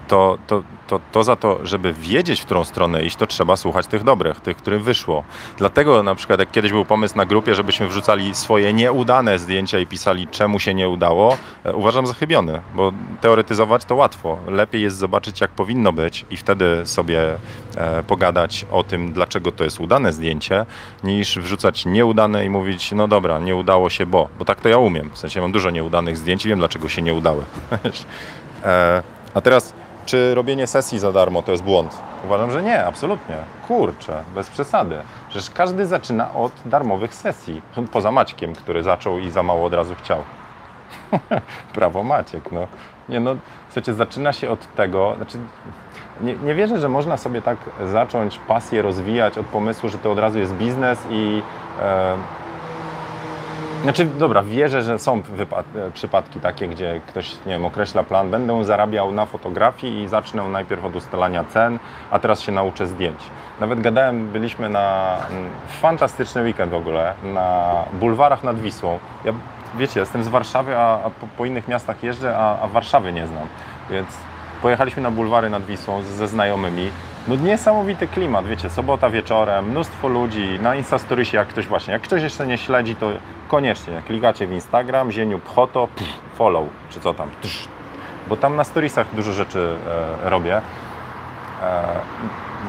to, to, to, to za to, żeby wiedzieć, w którą stronę iść, to trzeba słuchać tych dobrych, tych, którym wyszło. Dlatego na przykład, jak kiedyś był pomysł na grupie, żebyśmy wrzucali swoje nieudane zdjęcia i pisali, czemu się nie udało, e, uważam za chybiony, bo teoretyzować to łatwo. Lepiej jest zobaczyć, jak powinno być i wtedy sobie e, pogadać o tym, dlaczego to jest udane zdjęcie, niż wrzucać nieudane i mówić, no dobra, nie udało się, bo. Bo tak to ja umiem. W sensie mam dużo nieudanych zdjęć i wiem, dlaczego się nie udały. a teraz czy robienie sesji za darmo to jest błąd? Uważam, że nie, absolutnie. Kurczę, bez przesady. Przecież każdy zaczyna od darmowych sesji. Poza Maćkiem, który zaczął i za mało od razu chciał. Brawo Maciek, no. Nie no, słuchajcie, zaczyna się od tego, znaczy nie, nie wierzę, że można sobie tak zacząć pasję rozwijać od pomysłu, że to od razu jest biznes i e, znaczy, dobra, wierzę, że są przypadki takie, gdzie ktoś, nie wiem, określa plan, będę zarabiał na fotografii i zacznę najpierw od ustalania cen, a teraz się nauczę zdjęć. Nawet gadałem, byliśmy na mm, fantastyczny weekend w ogóle, na bulwarach nad Wisłą. Ja, wiecie, jestem z Warszawy, a, a po, po, innych miastach jeżdżę, a, a Warszawy nie znam, więc pojechaliśmy na bulwary nad Wisłą ze znajomymi. No niesamowity klimat, wiecie, sobota wieczorem, mnóstwo ludzi, na Instastoriesie jak ktoś właśnie, jak ktoś jeszcze nie śledzi, to koniecznie klikacie w Instagram, zieniu pchoto, follow, czy co tam, psz, bo tam na storiesach dużo rzeczy e, robię. E,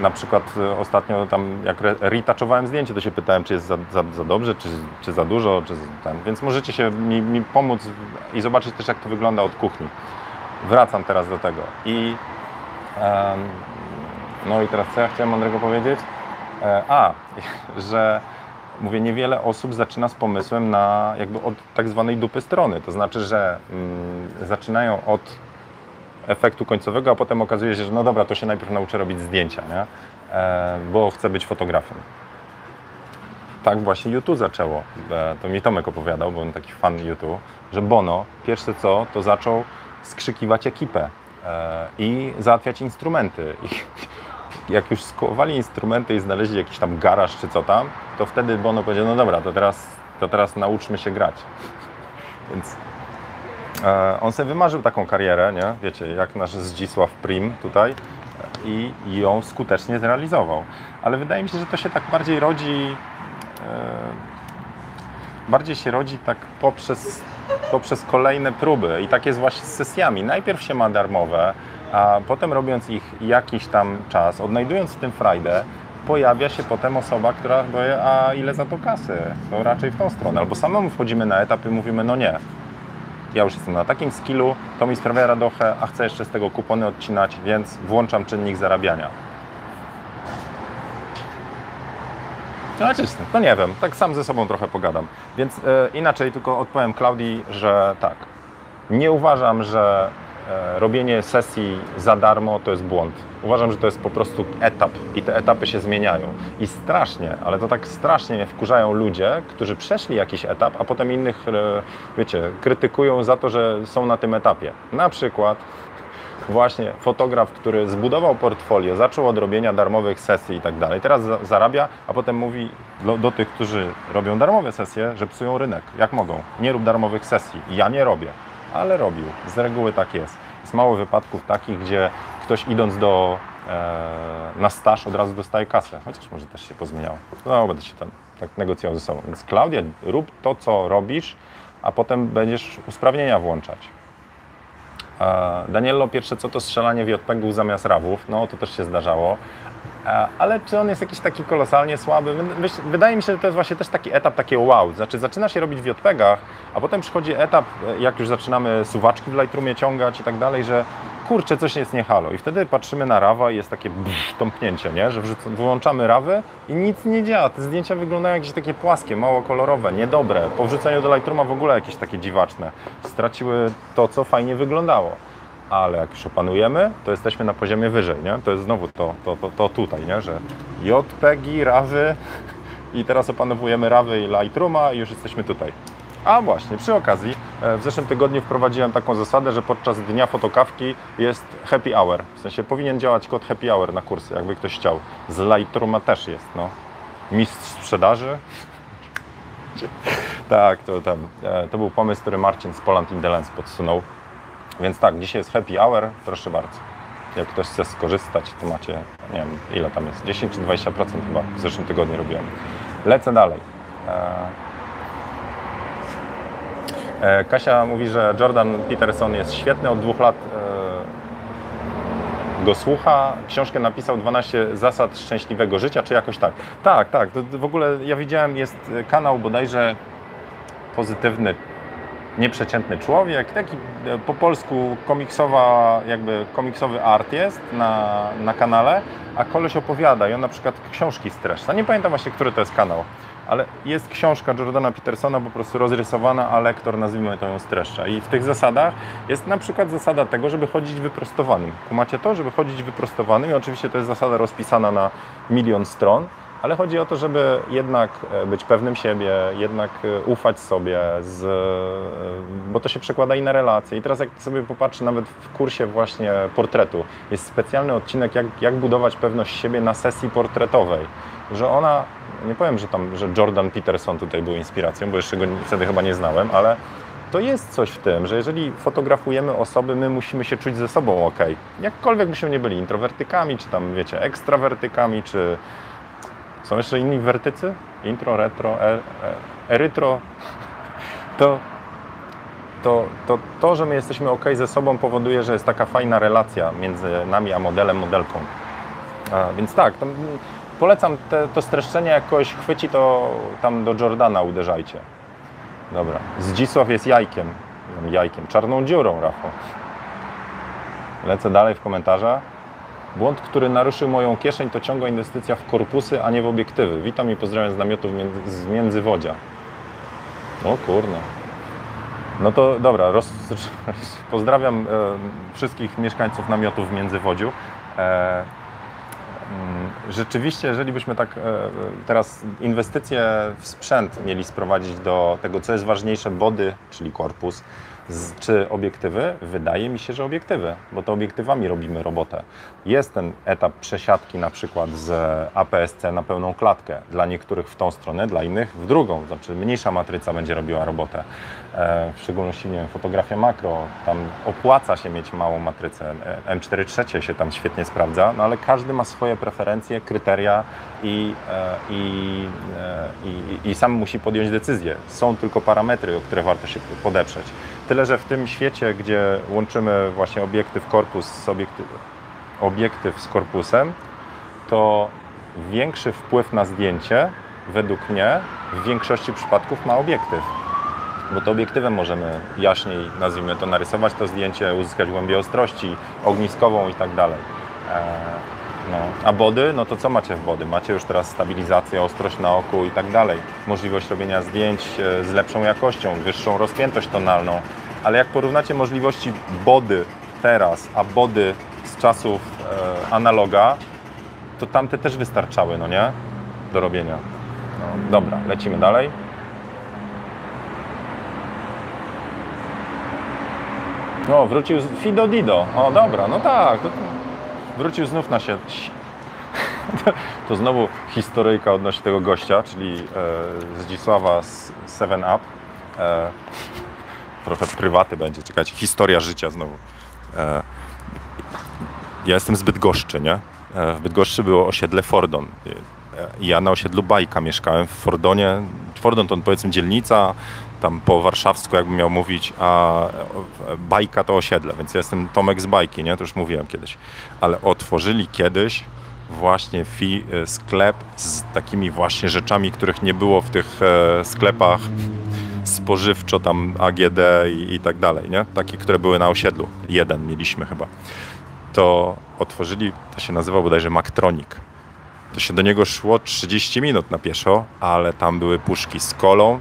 na przykład e, ostatnio tam jak retouchowałem zdjęcie, to się pytałem, czy jest za, za, za dobrze, czy, czy, za dużo, czy ten. więc możecie się mi, mi, pomóc i zobaczyć też, jak to wygląda od kuchni. Wracam teraz do tego. I no i teraz co ja chciałem mądrego powiedzieć? E, a, że mówię, niewiele osób zaczyna z pomysłem na jakby od tak zwanej dupy strony. To znaczy, że mm, zaczynają od efektu końcowego, a potem okazuje się, że no dobra, to się najpierw nauczę robić zdjęcia, nie? E, bo chcę być fotografem. Tak właśnie YouTube zaczęło. E, to mi Tomek opowiadał, bo on taki fan YouTube, że Bono pierwsze co, to zaczął skrzykiwać ekipę e, i załatwiać instrumenty. I jak już skołowali instrumenty i znaleźli jakiś tam garaż czy co tam, to wtedy Bono powiedział, no dobra, to teraz, to teraz nauczmy się grać. Więc e, on sobie wymarzył taką karierę, nie? Wiecie, jak nasz Zdzisław Prim tutaj i, i ją skutecznie zrealizował. Ale wydaje mi się, że to się tak bardziej rodzi e, bardziej się rodzi tak poprzez, poprzez kolejne próby i tak jest właśnie z sesjami. Najpierw się ma darmowe, a potem robiąc ich jakiś tam czas, odnajdując w tym frajdę, pojawia się potem osoba, która powie, a ile za to kasy? To raczej w tą stronę. Albo samemu wchodzimy na etap i mówimy, no nie, ja już jestem na takim skillu, to mi sprawia radochę, a chcę jeszcze z tego kupony odcinać, więc włączam czynnik zarabiania. No, no nie wiem, tak sam ze sobą trochę pogadam. Więc e, inaczej tylko odpowiem Klaudii, że tak, nie uważam, że robienie sesji za darmo to jest błąd. Uważam, że to jest po prostu etap i te etapy się zmieniają. I strasznie, ale to tak strasznie wkurzają ludzie, którzy przeszli jakiś etap, a potem innych, e, wiecie, krytykują za to, że są na tym etapie. Na przykład właśnie fotograf, który zbudował portfolio, zaczął od robienia darmowych sesji i tak dalej, teraz zarabia, a potem mówi do, do tych, którzy robią darmowe sesje, że psują rynek. Jak mogą? Nie rób darmowych sesji. Ja nie robię ale robił. Z reguły tak jest. Jest mało wypadków takich, gdzie ktoś idąc do, e, na staż od razu dostaje kasę, chociaż może też się pozmieniało. No, będę się tam tak negocjował ze sobą. Więc Klaudia, rób to, co robisz, a potem będziesz usprawnienia włączać. E, pierwsze co to strzelanie w JPEG-ów zamiast rawów, no to też się zdarzało. Ale czy on jest jakiś taki kolosalnie słaby? Wydaje mi się, że to jest właśnie też taki etap takiego wow. Znaczy zaczyna się robić w JPEGach, a potem przychodzi etap, e, jak już zaczynamy suwaczki w Lightroomie ciągać i tak dalej, że kurczę, coś jest nie halo. I wtedy patrzymy na rawa i jest takie brz, tąpnięcie, nie? że wyłączamy rawę i nic nie działa. Te zdjęcia wyglądają jakieś takie płaskie, mało kolorowe, niedobre. Po wrzuceniu do Lightrooma w ogóle jakieś takie dziwaczne. Straciły to, co fajnie wyglądało ale jak już opanujemy, to jesteśmy na poziomie wyżej, nie? To jest znowu to, to, to, to tutaj, nie? Że JPEGi, rawy i teraz opanowujemy rawy i Lightrooma i już jesteśmy tutaj. A właśnie, przy okazji, e, w zeszłym tygodniu wprowadziłem taką zasadę, że podczas dnia fotokawki jest happy hour. W sensie powinien działać kod happy hour na kursy, jakby ktoś chciał. Z Lightrooma też jest, no. Mistrz sprzedaży. tak, to, tam, e, to był pomysł, który Marcin z Poland Indelens podsunął. Więc tak, dzisiaj jest happy hour, proszę bardzo. Jak ktoś chce skorzystać, to macie, nie wiem, ile tam jest, 10 czy 20% chyba w zeszłym tygodniu robiłem. Lecę dalej. E, e, Kasia mówi, że Jordan Peterson jest świetny, od dwóch lat e, go słucha. Książkę napisał 12 zasad szczęśliwego życia, czy jakoś tak. Tak, tak. w ogóle ja widziałem, jest kanał bodajże pozytywny nieprzeciętny człowiek, taki e, po polsku komiksowa, jakby komiksowy art jest na, na kanale, a koleś opowiada i on na przykład książki streszcza. Nie pamiętam właśnie, który to jest kanał, ale jest książka Jordana Petersona po prostu rozrysowana, a lektor, nazwijmy to ją streszcza. I w tych zasadach jest na przykład zasada tego, żeby chodzić wyprostowanym. Kumacie to, żeby chodzić wyprostowanym i oczywiście to jest zasada rozpisana na milion stron, ale chodzi o to, żeby jednak e, być pewnym siebie, jednak e, ufać sobie, z, e, bo to się przekłada i na relacje. I teraz jak sobie popatrzy nawet w kursie właśnie portretu, jest specjalny odcinek, jak, jak budować pewność siebie na sesji portretowej, że ona, nie powiem, że tam, że Jordan Peterson tutaj był inspiracją, bo jeszcze go wtedy chyba nie znałem, ale to jest coś w tym, że jeżeli fotografujemy osoby, my musimy się czuć ze sobą ok. Jakkolwiek byśmy nie byli introwertykami, czy tam, wiecie, ekstrawertykami, czy są jeszcze inni wertycy? Intro, retro, er, er, erytro. To, to, to, to, że my jesteśmy ok ze sobą powoduje, że jest taka fajna relacja między nami a modelem, modelką. A, więc tak, polecam te, to streszczenie, jak kogoś chwyci, to tam do Jordana uderzajcie. Dobra. Zdzisław jest jajkiem. Jajkiem. Czarną dziurą, Rafał. Lecę dalej w komentarzach. Błąd, który naruszył moją kieszeń, to ciągła inwestycja w korpusy, a nie w obiektywy. Witam i pozdrawiam z namiotów z Międzywodzia. O kurno. No to dobra, roz, pozdrawiam e, wszystkich mieszkańców namiotów w Międzywodziu. E, mm, rzeczywiście, jeżeli byśmy tak e, teraz inwestycje w sprzęt mieli sprowadzić do tego, co jest ważniejsze, body, czyli korpus, czy obiektywy? Wydaje mi się, że obiektywy, bo to obiektywami robimy robotę. Jest ten etap przesiadki na przykład z APS-C na pełną klatkę. Dla niektórych w tą stronę, dla innych w drugą. Znaczy mniejsza matryca będzie robiła robotę. E, w szczególności, nie wiem, fotografia makro, tam opłaca się mieć małą matrycę. E, M4 trzecie się tam świetnie sprawdza, no ale każdy ma swoje preferencje, kryteria i, e, i, i, i sam musi podjąć decyzję. Są tylko parametry, o które warto się podeprzeć. Tyle, że w tym świecie, gdzie łączymy właśnie obiektyw korpus z obiektyw, obiektyw z korpusem, to większy wpływ na zdjęcie, według mnie, w większości przypadków ma obiektyw. Bo to obiektywem możemy jaśniej, nazwijmy to, narysować to zdjęcie, uzyskać głębię ostrości, ogniskową i tak dalej. No. A body, no to co macie w body? Macie już teraz stabilizację, ostrość na oku i tak dalej. Możliwość robienia zdjęć e, z lepszą jakością, wyższą rozpiętość tonalną. Ale jak porównacie możliwości body teraz, a body z czasów e, analoga, to tamte też wystarczały, no nie? Do robienia. No, dobra, lecimy dalej. No, wrócił Fido Dido. O, dobra, no tak. Wrócił znów na się. To znowu historyjka odnośnie tego gościa, czyli e, Zdzisława z 7 Up. E, trochę prywaty będzie, czekajcie, historia życia znowu. E, ja jestem z Bydgoszczy, nie? E, w Bydgoszczy było osiedle Fordon. Ja na osiedlu Bajka mieszkałem w Fordonie. Fordon to powiedzmy dzielnica, tam po warszawsku jakbym miał mówić, a bajka to osiedle, więc ja jestem Tomek z bajki, nie? To już mówiłem kiedyś. Ale otworzyli kiedyś właśnie fi, e, sklep z takimi właśnie rzeczami, których nie było w tych e, sklepach spożywczo, tam AGD i, i tak dalej, nie? Takie, które były na osiedlu. Jeden mieliśmy chyba. To otworzyli, to się nazywał bodajże Maktronik. To się do niego szło 30 minut na pieszo, ale tam były puszki z kolą.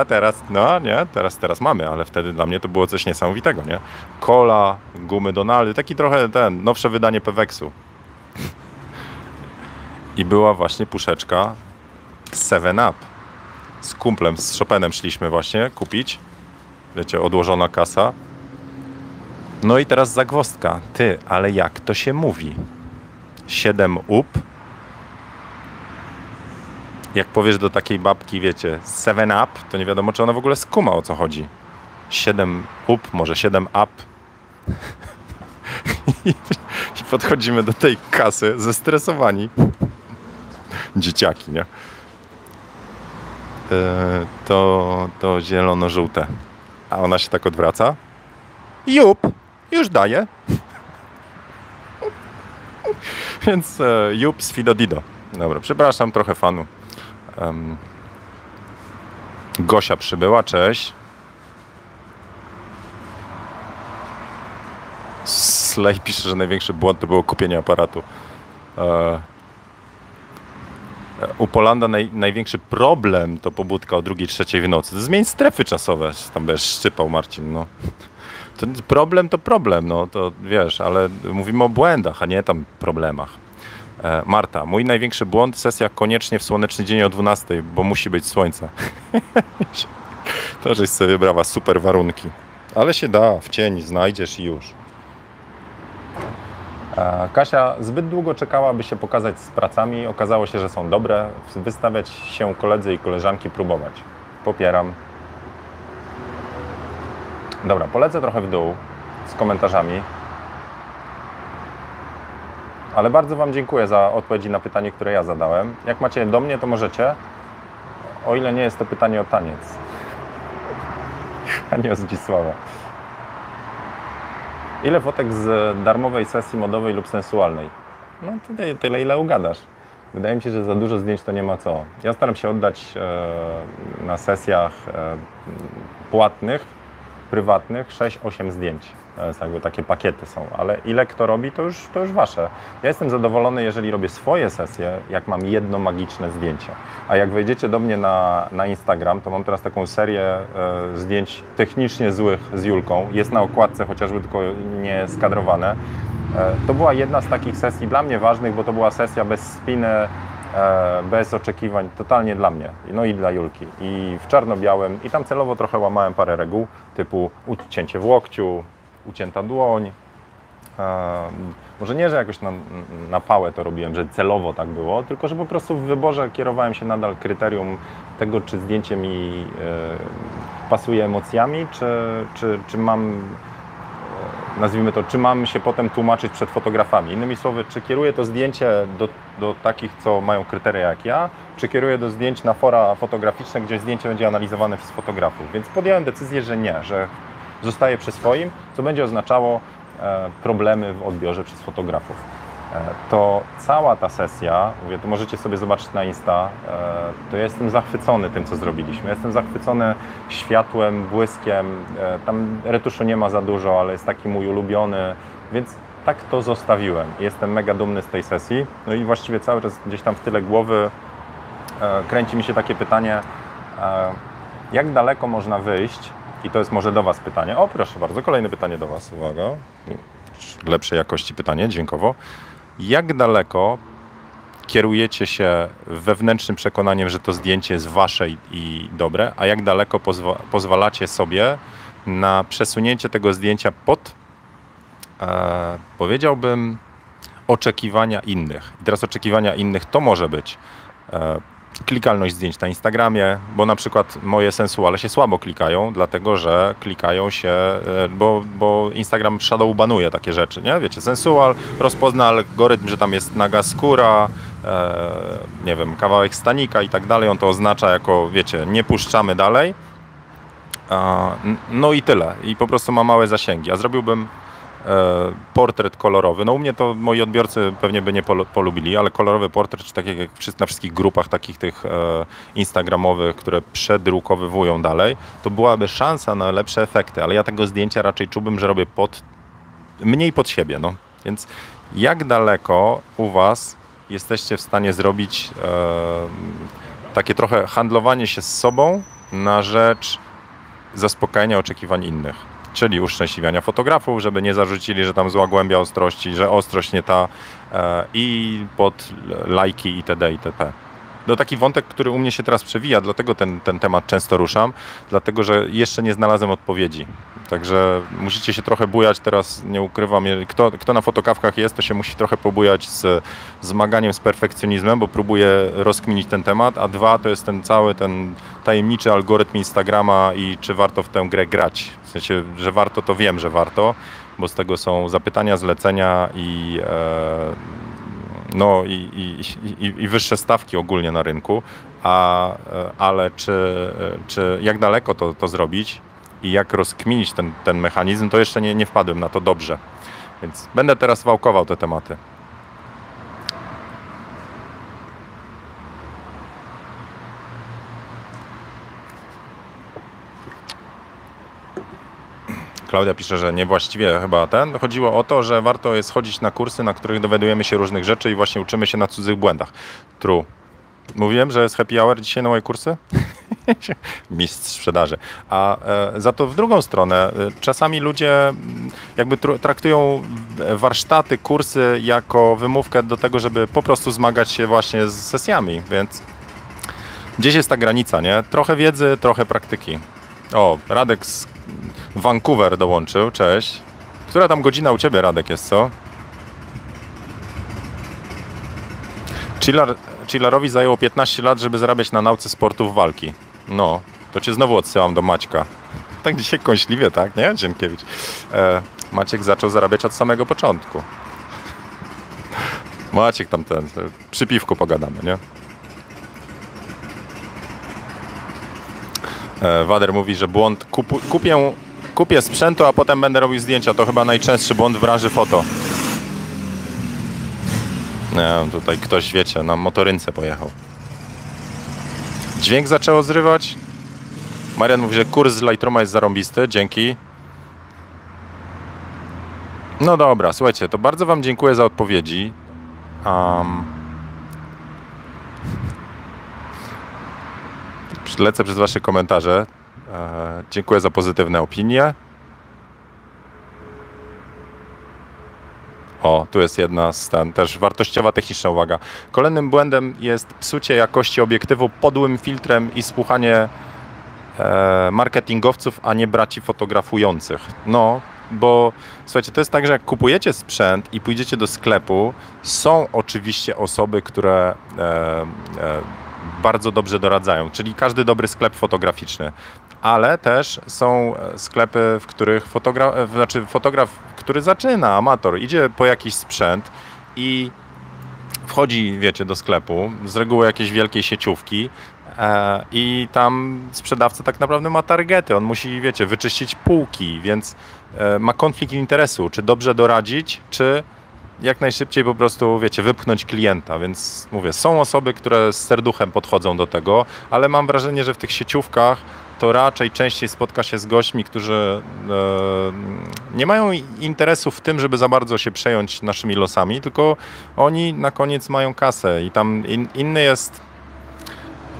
A teraz, no nie, teraz, teraz mamy, ale wtedy dla mnie to było coś niesamowitego, nie? Kola, gumy Donaldy, taki trochę ten, nowsze wydanie Peweksu. I była właśnie puszeczka 7 Up. Z kumplem, z Chopinem szliśmy właśnie kupić. Wiecie, odłożona kasa. No i teraz zagwostka. Ty, ale jak to się mówi? 7 up jak powiesz do takiej babki, wiecie, 7 up, to nie wiadomo, czy ona w ogóle skuma o co chodzi. 7 up, może 7 up. I podchodzimy do tej kasy zestresowani. Dzieciaki, nie? E, to, to zielono-żółte. A ona się tak odwraca. Jup, już daję. Więc e, jup z Fidodido. Dobra, przepraszam, trochę fanu. Um, Gosia przybyła, cześć. Slay pisze, że największy błąd to było kupienie aparatu. E, u Polanda naj, największy problem to pobudka o drugiej, trzeciej w nocy. Zmień strefy czasowe, tam będziesz szczypał Marcin, no. To problem to problem, no to wiesz, ale mówimy o błędach, a nie tam problemach. E, Marta, mój największy błąd, sesja koniecznie w słoneczny dzień o 12, bo musi być słońce. to żeś sobie wybrała super warunki. Ale się da, w cień znajdziesz i już. E, Kasia zbyt długo czekała, by się pokazać z pracami. Okazało się, że są dobre. Wystawiać się koledzy i koleżanki, próbować. Popieram. Dobra, polecę trochę w dół z komentarzami. Ale bardzo Wam dziękuję za odpowiedzi na pytanie, które ja zadałem. Jak macie do mnie, to możecie. O ile nie jest to pytanie o taniec. A nie o Zdzisława. Ile fotek z darmowej sesji modowej lub sensualnej? No tyle, tyle ile ugadasz. Wydaje mi się, że za dużo zdjęć to nie ma co. Ja staram się oddać e, na sesjach e, płatnych, prywatnych 6-8 zdjęć. Jakby takie pakiety są, ale ile kto robi, to już, to już wasze. Ja jestem zadowolony, jeżeli robię swoje sesje, jak mam jedno magiczne zdjęcie. A jak wejdziecie do mnie na, na Instagram, to mam teraz taką serię e, zdjęć technicznie złych z Julką. Jest na okładce, chociażby tylko nie skadrowane. E, to była jedna z takich sesji dla mnie ważnych, bo to była sesja bez spiny, e, bez oczekiwań, totalnie dla mnie, no i dla Julki. I w czarno-białym, i tam celowo trochę łamałem parę reguł, typu ucięcie w łokciu, ucięta dłoń. Może nie, że jakoś na, na pałę to robiłem, że celowo tak było, tylko że po prostu w wyborze kierowałem się nadal kryterium tego, czy zdjęcie mi e, pasuje emocjami, czy, czy, czy mam, e, nazwijmy to, czy mam się potem tłumaczyć przed fotografami. Innymi słowy, czy kieruję to zdjęcie do, do takich, co mają kryteria jak ja, czy kieruję do zdjęć na fora fotograficzne, gdzie zdjęcie będzie analizowane przez fotografów. Więc podjąłem decyzję, że nie, że zostaje przy swoim, co będzie oznaczało e, problemy w odbiorze przez fotografów. E, to cała ta sesja, mówię, to możecie sobie zobaczyć na Insta, e, to ja jestem zachwycony tym, co zrobiliśmy. Jestem zachwycony światłem, błyskiem. Tam retuszu nie ma za dużo, ale jest taki mój ulubiony, więc tak to zostawiłem. Jestem mega dumny z tej sesji. No i właściwie cały czas gdzieś tam w tyle głowy kręci mi się takie pytanie, jak daleko można wyjść i to jest może do Was pytanie. O, proszę bardzo, kolejne pytanie do Was. Uwaga. Lepszej jakości pytanie, dźwiękowo. Jak daleko kierujecie się wewnętrznym przekonaniem, że to zdjęcie jest Wasze i dobre, a jak daleko pozwa pozwalacie sobie na przesunięcie tego zdjęcia pod, e, powiedziałbym, oczekiwania innych. I teraz oczekiwania innych to może być e, klikalność zdjęć na Instagramie, bo na przykład moje sensuale się słabo klikają, dlatego że klikają się, e, bo, bo Instagram shadow banuje takie rzeczy, nie? Wiecie, sensual rozpozna algorytm, że tam jest naga skóra, e, nie wiem, kawałek stanika i tak dalej, on to oznacza jako, wiecie, nie puszczamy dalej. no i tyle. I po prostu ma małe zasięgi. A zrobiłbym portret kolorowy. No u mnie to moi odbiorcy pewnie by nie polubili, ale kolorowy portret, czy tak jak na wszystkich grupach takich tych instagramowych, które przedrukowywują dalej, to byłaby szansa na lepsze efekty, ale ja tego zdjęcia raczej czułbym, że robię pod, mniej pod siebie, no. Więc jak daleko u Was jesteście w stanie zrobić e, takie trochę handlowanie się z sobą na rzecz zaspokajania oczekiwań innych. Czyli uszczęśliwiania fotografów, żeby nie zarzucili, że tam zła głębia ostrości, że ostrość nie ta e, i pod lajki itd. itp. No taki wątek, który u mnie się teraz przewija, dlatego ten, ten temat często ruszam, dlatego że jeszcze nie znalazłem odpowiedzi. Także musicie się trochę bujać, teraz nie ukrywam, kto, kto na fotokawkach jest, to się musi trochę pobujać z zmaganiem z perfekcjonizmem, bo próbuje rozkminić ten temat, a dwa to jest ten cały ten tajemniczy algorytm Instagrama i czy warto w tę grę grać. Sensie, że warto, to wiem, że warto, bo z tego są zapytania, zlecenia i e, no i, i, i, i, wyższe stawki ogólnie na rynku, a, ale czy, czy jak daleko to, to zrobić i jak rozkminić ten, ten mechanizm, to jeszcze nie, nie wpadłem na to dobrze. Więc będę teraz wałkował te tematy. Klaudia pisze, że niewłaściwie chyba ten. Chodziło o to, że warto jest chodzić na kursy, na których dowiadujemy się różnych rzeczy i właśnie uczymy się na cudzych błędach. True. Mówiłem, że jest happy hour dzisiaj na moje kursy? Mistrz sprzedaży. A e, za to w drugą stronę, e, czasami ludzie mm, jakby traktują warsztaty, kursy jako wymówkę do tego, żeby po prostu zmagać się właśnie z sesjami, więc gdzieś jest ta granica, nie? Trochę wiedzy, trochę praktyki. O, Radek z Vancouver dołączył, cześć. Która tam godzina u Ciebie, Radek, jest, co? Chillar, Chillarowi zajęło 15 lat, żeby zarabiać na nauce sportów walki. No, to Cię znowu odsyłam do Maćka. Tak dzisiaj kąśliwie, tak, nie? Dziękiewicz. E, Maciek zaczął zarabiać od samego początku. Maciek tam ten, przy piwku pogadamy, nie? Wader mówi, że błąd, kupię kupię sprzętu, a potem będę robił zdjęcia. To chyba najczęstszy błąd w branży foto. Nie tutaj ktoś, wiecie, na motorynce pojechał. Dźwięk zaczęło zrywać. Marian mówi, że kurs z Lightroma jest zarąbisty. Dzięki. No dobra, słuchajcie, to bardzo Wam dziękuję za odpowiedzi. Um, lecę przez Wasze komentarze. E, dziękuję za pozytywne opinie. O, tu jest jedna z ten, też wartościowa techniczna uwaga. Kolejnym błędem jest psucie jakości obiektywu podłym filtrem i słuchanie e, marketingowców, a nie braci fotografujących. No, bo słuchajcie, to jest tak, że jak kupujecie sprzęt i pójdziecie do sklepu, są oczywiście osoby, które e, e, bardzo dobrze doradzają, czyli każdy dobry sklep fotograficzny. Ale też są e, sklepy, w których fotograf, e, znaczy fotograf, który zaczyna, amator, idzie po jakiś sprzęt i wchodzi, wiecie, do sklepu, z reguły jakiejś wielkiej sieciówki e, i tam sprzedawca tak naprawdę ma targety, on musi, wiecie, wyczyścić półki, więc ma konflikt interesu, czy dobrze doradzić, czy jak najszybciej po prostu, wiecie, wypchnąć klienta, więc mówię, są osoby, które z serduchem podchodzą do tego, ale mam wrażenie, że w tych sieciówkach to raczej częściej spotka się z gośćmi, którzy e, nie mają interesu w tym, żeby za bardzo się przejąć naszymi losami, tylko oni na koniec mają kasę i tam in, inny jest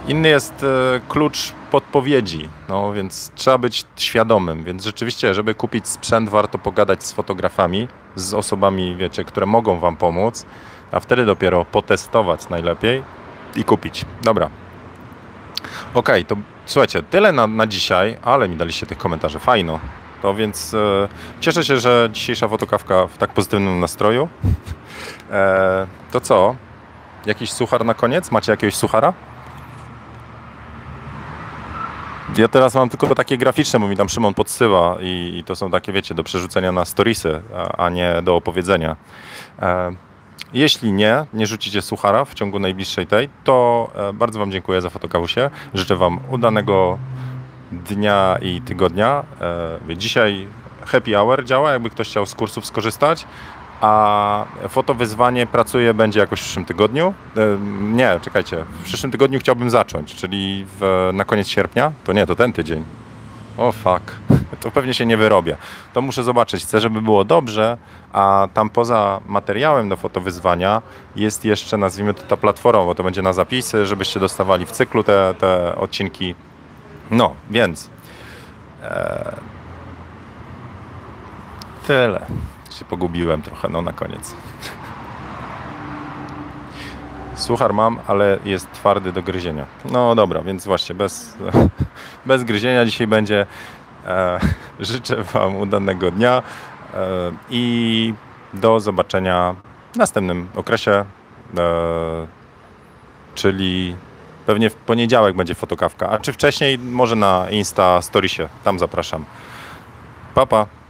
inny jest e, klucz podpowiedzi, no więc trzeba być świadomym, więc rzeczywiście, żeby kupić sprzęt, warto pogadać z fotografami, z osobami, wiecie, które mogą Wam pomóc, a wtedy dopiero potestować najlepiej i kupić. Dobra. Ok, to Słuchajcie, tyle na, na dzisiaj, ale mi daliście tych komentarzy. Fajno. To więc e, cieszę się, że dzisiejsza fotokawka w tak pozytywnym nastroju. E, to co? Jakiś suchar na koniec? Macie jakiegoś suchara? Ja teraz mam tylko takie graficzne, bo mi tam Szymon podsyła i, i to są takie, wiecie, do przerzucenia na storiesy, a, a nie do opowiedzenia. E, jeśli nie, nie rzucicie suchara w ciągu najbliższej tej, to e, bardzo Wam dziękuję za fotokawusie. Życzę Wam udanego dnia i tygodnia. E, dzisiaj happy hour działa, jakby ktoś chciał z kursów skorzystać. A fotowyzwanie pracuje będzie jakoś w przyszłym tygodniu. Nie, czekajcie, w przyszłym tygodniu chciałbym zacząć, czyli w, na koniec sierpnia. To nie, to ten tydzień. O fuck, to pewnie się nie wyrobię. To muszę zobaczyć, chcę, żeby było dobrze, a tam poza materiałem do fotowyzwania jest jeszcze, nazwijmy to ta platforma, bo to będzie na zapisy, żebyście dostawali w cyklu te, te odcinki. No, więc e, tyle. Się pogubiłem trochę, no na koniec. Suchar mam, ale jest twardy do gryzienia. No dobra, więc właśnie bez, bez gryzienia dzisiaj będzie. E, życzę Wam udanego dnia e, i do zobaczenia w następnym okresie, e, czyli pewnie w poniedziałek będzie fotokawka, a czy wcześniej może na Insta Storiesie, tam zapraszam. Pa, pa.